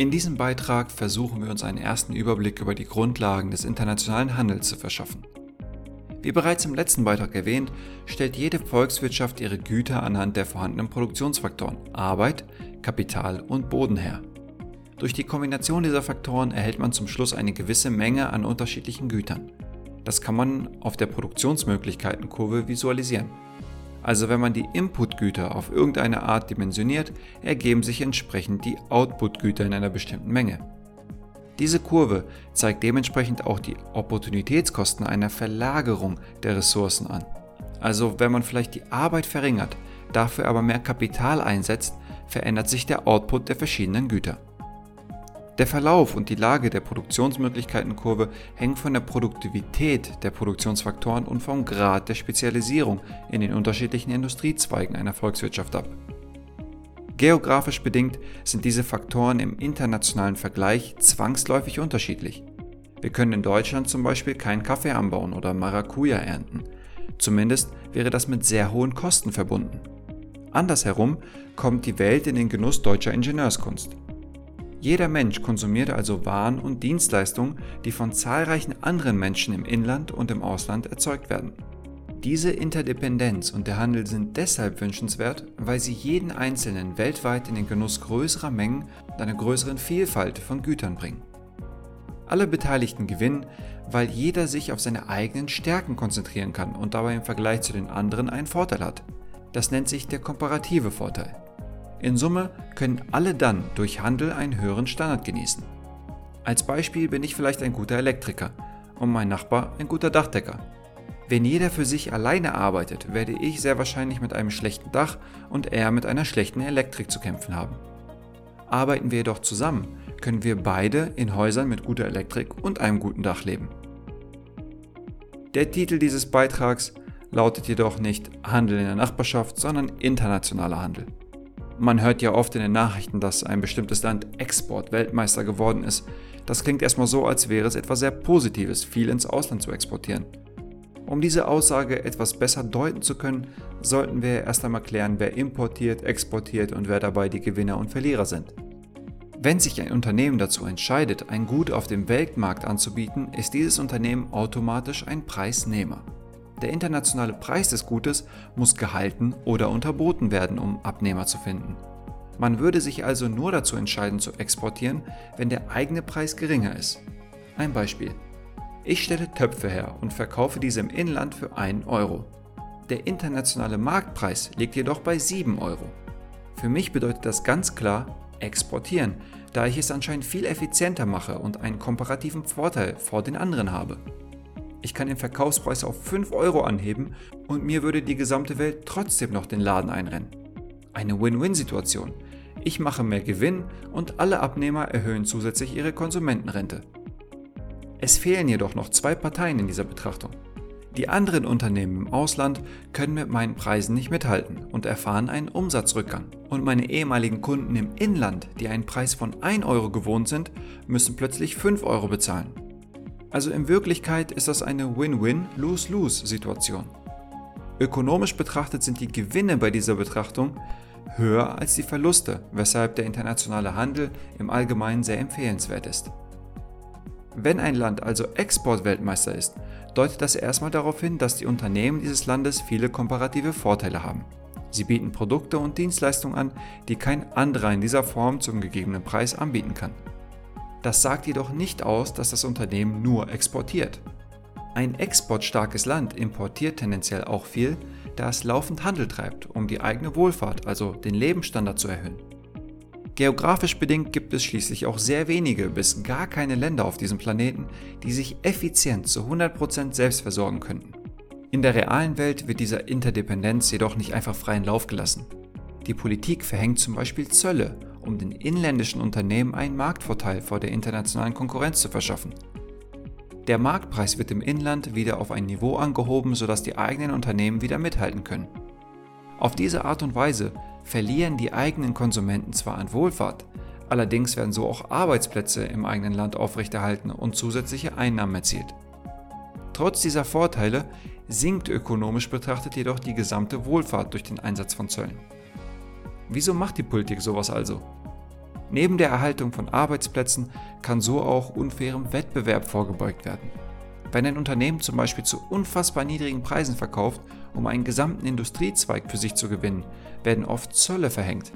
In diesem Beitrag versuchen wir uns einen ersten Überblick über die Grundlagen des internationalen Handels zu verschaffen. Wie bereits im letzten Beitrag erwähnt, stellt jede Volkswirtschaft ihre Güter anhand der vorhandenen Produktionsfaktoren Arbeit, Kapital und Boden her. Durch die Kombination dieser Faktoren erhält man zum Schluss eine gewisse Menge an unterschiedlichen Gütern. Das kann man auf der Produktionsmöglichkeitenkurve visualisieren. Also wenn man die Inputgüter auf irgendeine Art dimensioniert, ergeben sich entsprechend die Outputgüter in einer bestimmten Menge. Diese Kurve zeigt dementsprechend auch die Opportunitätskosten einer Verlagerung der Ressourcen an. Also wenn man vielleicht die Arbeit verringert, dafür aber mehr Kapital einsetzt, verändert sich der Output der verschiedenen Güter. Der Verlauf und die Lage der Produktionsmöglichkeitenkurve hängen von der Produktivität der Produktionsfaktoren und vom Grad der Spezialisierung in den unterschiedlichen Industriezweigen einer Volkswirtschaft ab. Geografisch bedingt sind diese Faktoren im internationalen Vergleich zwangsläufig unterschiedlich. Wir können in Deutschland zum Beispiel keinen Kaffee anbauen oder Maracuja ernten. Zumindest wäre das mit sehr hohen Kosten verbunden. Andersherum kommt die Welt in den Genuss deutscher Ingenieurskunst. Jeder Mensch konsumiert also Waren und Dienstleistungen, die von zahlreichen anderen Menschen im Inland und im Ausland erzeugt werden. Diese Interdependenz und der Handel sind deshalb wünschenswert, weil sie jeden Einzelnen weltweit in den Genuss größerer Mengen und einer größeren Vielfalt von Gütern bringen. Alle Beteiligten gewinnen, weil jeder sich auf seine eigenen Stärken konzentrieren kann und dabei im Vergleich zu den anderen einen Vorteil hat. Das nennt sich der komparative Vorteil. In Summe können alle dann durch Handel einen höheren Standard genießen. Als Beispiel bin ich vielleicht ein guter Elektriker und mein Nachbar ein guter Dachdecker. Wenn jeder für sich alleine arbeitet, werde ich sehr wahrscheinlich mit einem schlechten Dach und er mit einer schlechten Elektrik zu kämpfen haben. Arbeiten wir jedoch zusammen, können wir beide in Häusern mit guter Elektrik und einem guten Dach leben. Der Titel dieses Beitrags lautet jedoch nicht Handel in der Nachbarschaft, sondern internationaler Handel. Man hört ja oft in den Nachrichten, dass ein bestimmtes Land Export-Weltmeister geworden ist. Das klingt erstmal so, als wäre es etwas sehr Positives, viel ins Ausland zu exportieren. Um diese Aussage etwas besser deuten zu können, sollten wir erst einmal klären, wer importiert, exportiert und wer dabei die Gewinner und Verlierer sind. Wenn sich ein Unternehmen dazu entscheidet, ein Gut auf dem Weltmarkt anzubieten, ist dieses Unternehmen automatisch ein Preisnehmer. Der internationale Preis des Gutes muss gehalten oder unterboten werden, um Abnehmer zu finden. Man würde sich also nur dazu entscheiden zu exportieren, wenn der eigene Preis geringer ist. Ein Beispiel. Ich stelle Töpfe her und verkaufe diese im Inland für 1 Euro. Der internationale Marktpreis liegt jedoch bei 7 Euro. Für mich bedeutet das ganz klar exportieren, da ich es anscheinend viel effizienter mache und einen komparativen Vorteil vor den anderen habe. Ich kann den Verkaufspreis auf 5 Euro anheben und mir würde die gesamte Welt trotzdem noch den Laden einrennen. Eine Win-Win-Situation. Ich mache mehr Gewinn und alle Abnehmer erhöhen zusätzlich ihre Konsumentenrente. Es fehlen jedoch noch zwei Parteien in dieser Betrachtung. Die anderen Unternehmen im Ausland können mit meinen Preisen nicht mithalten und erfahren einen Umsatzrückgang. Und meine ehemaligen Kunden im Inland, die einen Preis von 1 Euro gewohnt sind, müssen plötzlich 5 Euro bezahlen. Also in Wirklichkeit ist das eine Win-Win-Lose-Lose-Situation. Ökonomisch betrachtet sind die Gewinne bei dieser Betrachtung höher als die Verluste, weshalb der internationale Handel im Allgemeinen sehr empfehlenswert ist. Wenn ein Land also Exportweltmeister ist, deutet das erstmal darauf hin, dass die Unternehmen dieses Landes viele komparative Vorteile haben. Sie bieten Produkte und Dienstleistungen an, die kein anderer in dieser Form zum gegebenen Preis anbieten kann. Das sagt jedoch nicht aus, dass das Unternehmen nur exportiert. Ein exportstarkes Land importiert tendenziell auch viel, da es laufend Handel treibt, um die eigene Wohlfahrt, also den Lebensstandard zu erhöhen. Geografisch bedingt gibt es schließlich auch sehr wenige bis gar keine Länder auf diesem Planeten, die sich effizient zu 100% selbst versorgen könnten. In der realen Welt wird dieser Interdependenz jedoch nicht einfach freien Lauf gelassen. Die Politik verhängt zum Beispiel Zölle, um den inländischen Unternehmen einen Marktvorteil vor der internationalen Konkurrenz zu verschaffen. Der Marktpreis wird im Inland wieder auf ein Niveau angehoben, sodass die eigenen Unternehmen wieder mithalten können. Auf diese Art und Weise verlieren die eigenen Konsumenten zwar an Wohlfahrt, allerdings werden so auch Arbeitsplätze im eigenen Land aufrechterhalten und zusätzliche Einnahmen erzielt. Trotz dieser Vorteile sinkt ökonomisch betrachtet jedoch die gesamte Wohlfahrt durch den Einsatz von Zöllen. Wieso macht die Politik sowas also? Neben der Erhaltung von Arbeitsplätzen kann so auch unfairem Wettbewerb vorgebeugt werden. Wenn ein Unternehmen zum Beispiel zu unfassbar niedrigen Preisen verkauft, um einen gesamten Industriezweig für sich zu gewinnen, werden oft Zölle verhängt.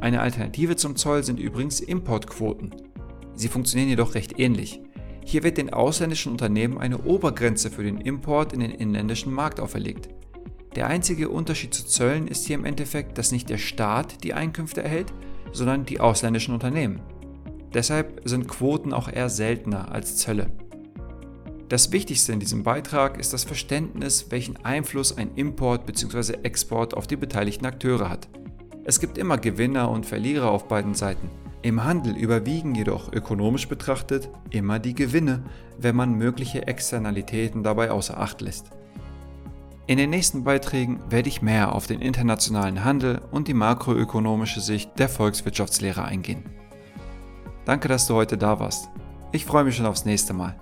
Eine Alternative zum Zoll sind übrigens Importquoten. Sie funktionieren jedoch recht ähnlich. Hier wird den ausländischen Unternehmen eine Obergrenze für den Import in den inländischen Markt auferlegt. Der einzige Unterschied zu Zöllen ist hier im Endeffekt, dass nicht der Staat die Einkünfte erhält, sondern die ausländischen Unternehmen. Deshalb sind Quoten auch eher seltener als Zölle. Das Wichtigste in diesem Beitrag ist das Verständnis, welchen Einfluss ein Import bzw. Export auf die beteiligten Akteure hat. Es gibt immer Gewinner und Verlierer auf beiden Seiten. Im Handel überwiegen jedoch ökonomisch betrachtet immer die Gewinne, wenn man mögliche Externalitäten dabei außer Acht lässt. In den nächsten Beiträgen werde ich mehr auf den internationalen Handel und die makroökonomische Sicht der Volkswirtschaftslehre eingehen. Danke, dass du heute da warst. Ich freue mich schon aufs nächste Mal.